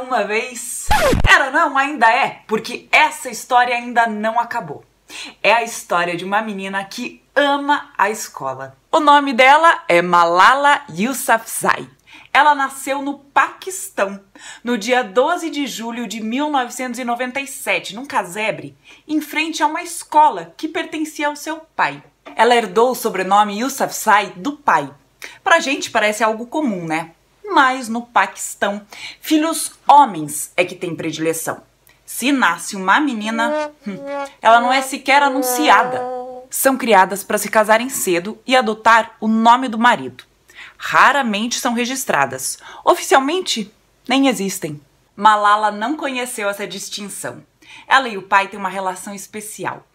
uma vez. Era não, ainda é, porque essa história ainda não acabou. É a história de uma menina que ama a escola. O nome dela é Malala Yousafzai. Ela nasceu no Paquistão no dia 12 de julho de 1997, num casebre, em frente a uma escola que pertencia ao seu pai. Ela herdou o sobrenome Yousafzai do pai. Pra gente parece algo comum, né? Mas no Paquistão, filhos homens é que tem predileção. Se nasce uma menina, hum, ela não é sequer anunciada. São criadas para se casarem cedo e adotar o nome do marido. Raramente são registradas. Oficialmente, nem existem. Malala não conheceu essa distinção. Ela e o pai têm uma relação especial.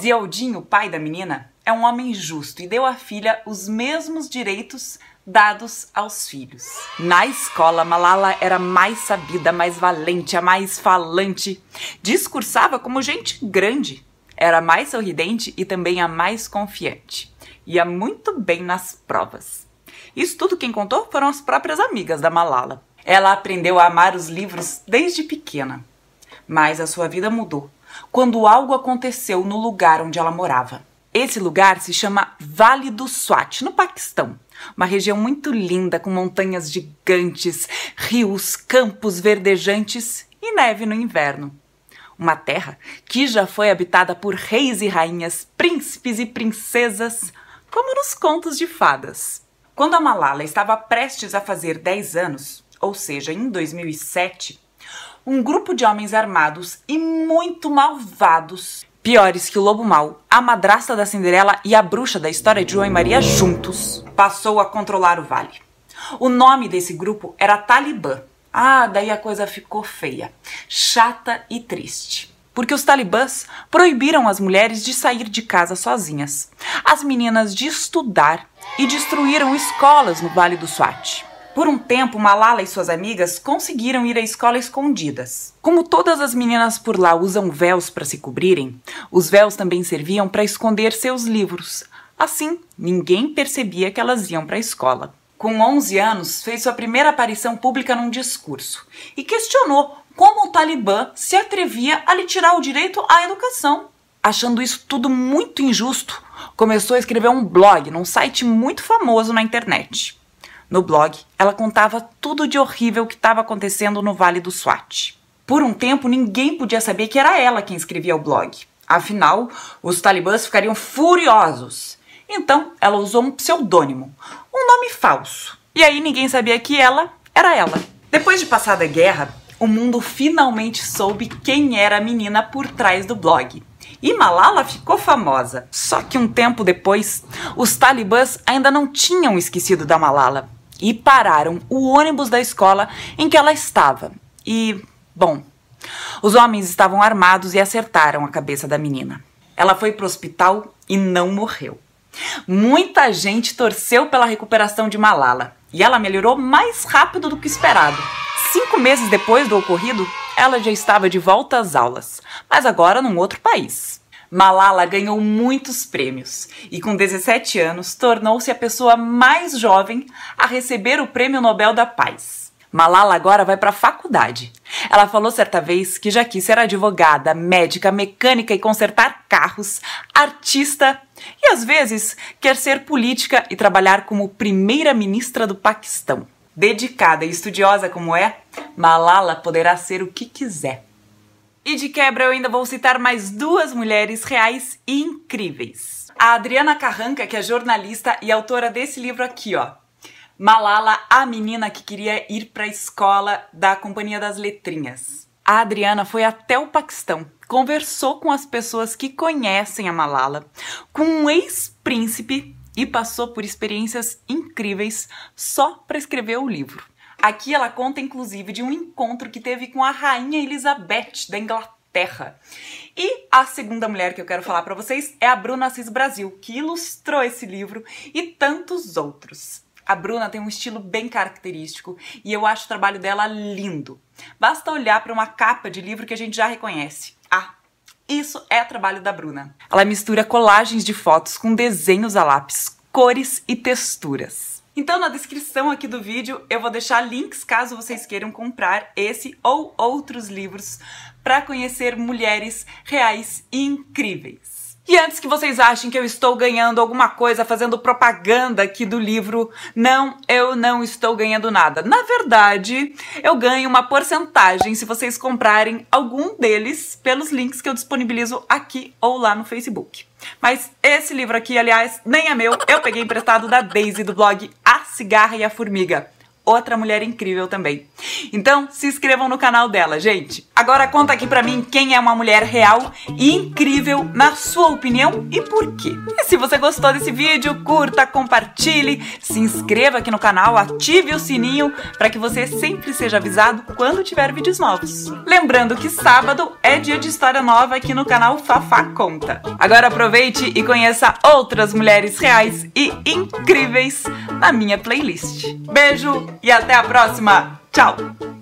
Ziaudin, o pai da menina, é um homem justo e deu à filha os mesmos direitos dados aos filhos. Na escola, Malala era mais sabida, mais valente, a mais falante. Discursava como gente grande. Era mais sorridente e também a mais confiante. Ia muito bem nas provas. Isso tudo quem contou foram as próprias amigas da Malala. Ela aprendeu a amar os livros desde pequena. Mas a sua vida mudou quando algo aconteceu no lugar onde ela morava. Esse lugar se chama Vale do Swat, no Paquistão. Uma região muito linda, com montanhas gigantes, rios, campos verdejantes e neve no inverno. Uma terra que já foi habitada por reis e rainhas, príncipes e princesas, como nos contos de fadas. Quando a Malala estava prestes a fazer 10 anos, ou seja, em 2007, um grupo de homens armados e muito malvados piores que o lobo mau, a madrasta da Cinderela e a bruxa da história de João e Maria juntos, passou a controlar o vale. O nome desse grupo era Talibã. Ah, daí a coisa ficou feia, chata e triste. Porque os talibãs proibiram as mulheres de sair de casa sozinhas, as meninas de estudar e destruíram escolas no Vale do Swat. Por um tempo, Malala e suas amigas conseguiram ir à escola escondidas. Como todas as meninas por lá usam véus para se cobrirem, os véus também serviam para esconder seus livros. Assim, ninguém percebia que elas iam para a escola. Com 11 anos, fez sua primeira aparição pública num discurso e questionou como o Talibã se atrevia a lhe tirar o direito à educação. Achando isso tudo muito injusto, começou a escrever um blog num site muito famoso na internet. No blog, ela contava tudo de horrível que estava acontecendo no Vale do Swat. Por um tempo, ninguém podia saber que era ela quem escrevia o blog. Afinal, os talibãs ficariam furiosos. Então, ela usou um pseudônimo, um nome falso. E aí ninguém sabia que ela era ela. Depois de passada a guerra, o mundo finalmente soube quem era a menina por trás do blog. E Malala ficou famosa. Só que um tempo depois, os talibãs ainda não tinham esquecido da Malala e pararam o ônibus da escola em que ela estava. E, bom, os homens estavam armados e acertaram a cabeça da menina. Ela foi para o hospital e não morreu. Muita gente torceu pela recuperação de Malala e ela melhorou mais rápido do que esperado. Cinco meses depois do ocorrido, ela já estava de volta às aulas, mas agora num outro país. Malala ganhou muitos prêmios e, com 17 anos, tornou-se a pessoa mais jovem a receber o Prêmio Nobel da Paz. Malala agora vai para a faculdade. Ela falou certa vez que já quis ser advogada, médica, mecânica e consertar carros, artista e às vezes quer ser política e trabalhar como primeira-ministra do Paquistão. Dedicada e estudiosa como é, Malala poderá ser o que quiser. E de quebra eu ainda vou citar mais duas mulheres reais incríveis. A Adriana Carranca, que é jornalista e autora desse livro aqui, ó. Malala, a menina que queria ir para a escola da Companhia das Letrinhas. A Adriana foi até o Paquistão, conversou com as pessoas que conhecem a Malala, com um ex-príncipe e passou por experiências incríveis só para escrever o livro. Aqui ela conta inclusive de um encontro que teve com a rainha Elizabeth da Inglaterra. E a segunda mulher que eu quero falar para vocês é a Bruna Assis Brasil, que ilustrou esse livro e tantos outros. A Bruna tem um estilo bem característico e eu acho o trabalho dela lindo. Basta olhar para uma capa de livro que a gente já reconhece. Ah, isso é trabalho da Bruna. Ela mistura colagens de fotos com desenhos a lápis, cores e texturas. Então na descrição aqui do vídeo eu vou deixar links caso vocês queiram comprar esse ou outros livros para conhecer mulheres reais incríveis. E antes que vocês achem que eu estou ganhando alguma coisa fazendo propaganda aqui do livro, não, eu não estou ganhando nada. Na verdade, eu ganho uma porcentagem se vocês comprarem algum deles pelos links que eu disponibilizo aqui ou lá no Facebook. Mas esse livro aqui, aliás, nem é meu, eu peguei emprestado da Daisy do blog Cigarra e a Formiga outra mulher incrível também. Então, se inscrevam no canal dela, gente. Agora conta aqui pra mim quem é uma mulher real e incrível na sua opinião e por quê. E se você gostou desse vídeo, curta, compartilhe, se inscreva aqui no canal, ative o sininho para que você sempre seja avisado quando tiver vídeos novos. Lembrando que sábado é dia de história nova aqui no canal Fafá Conta. Agora aproveite e conheça outras mulheres reais e incríveis na minha playlist. Beijo e até a próxima. Tchau!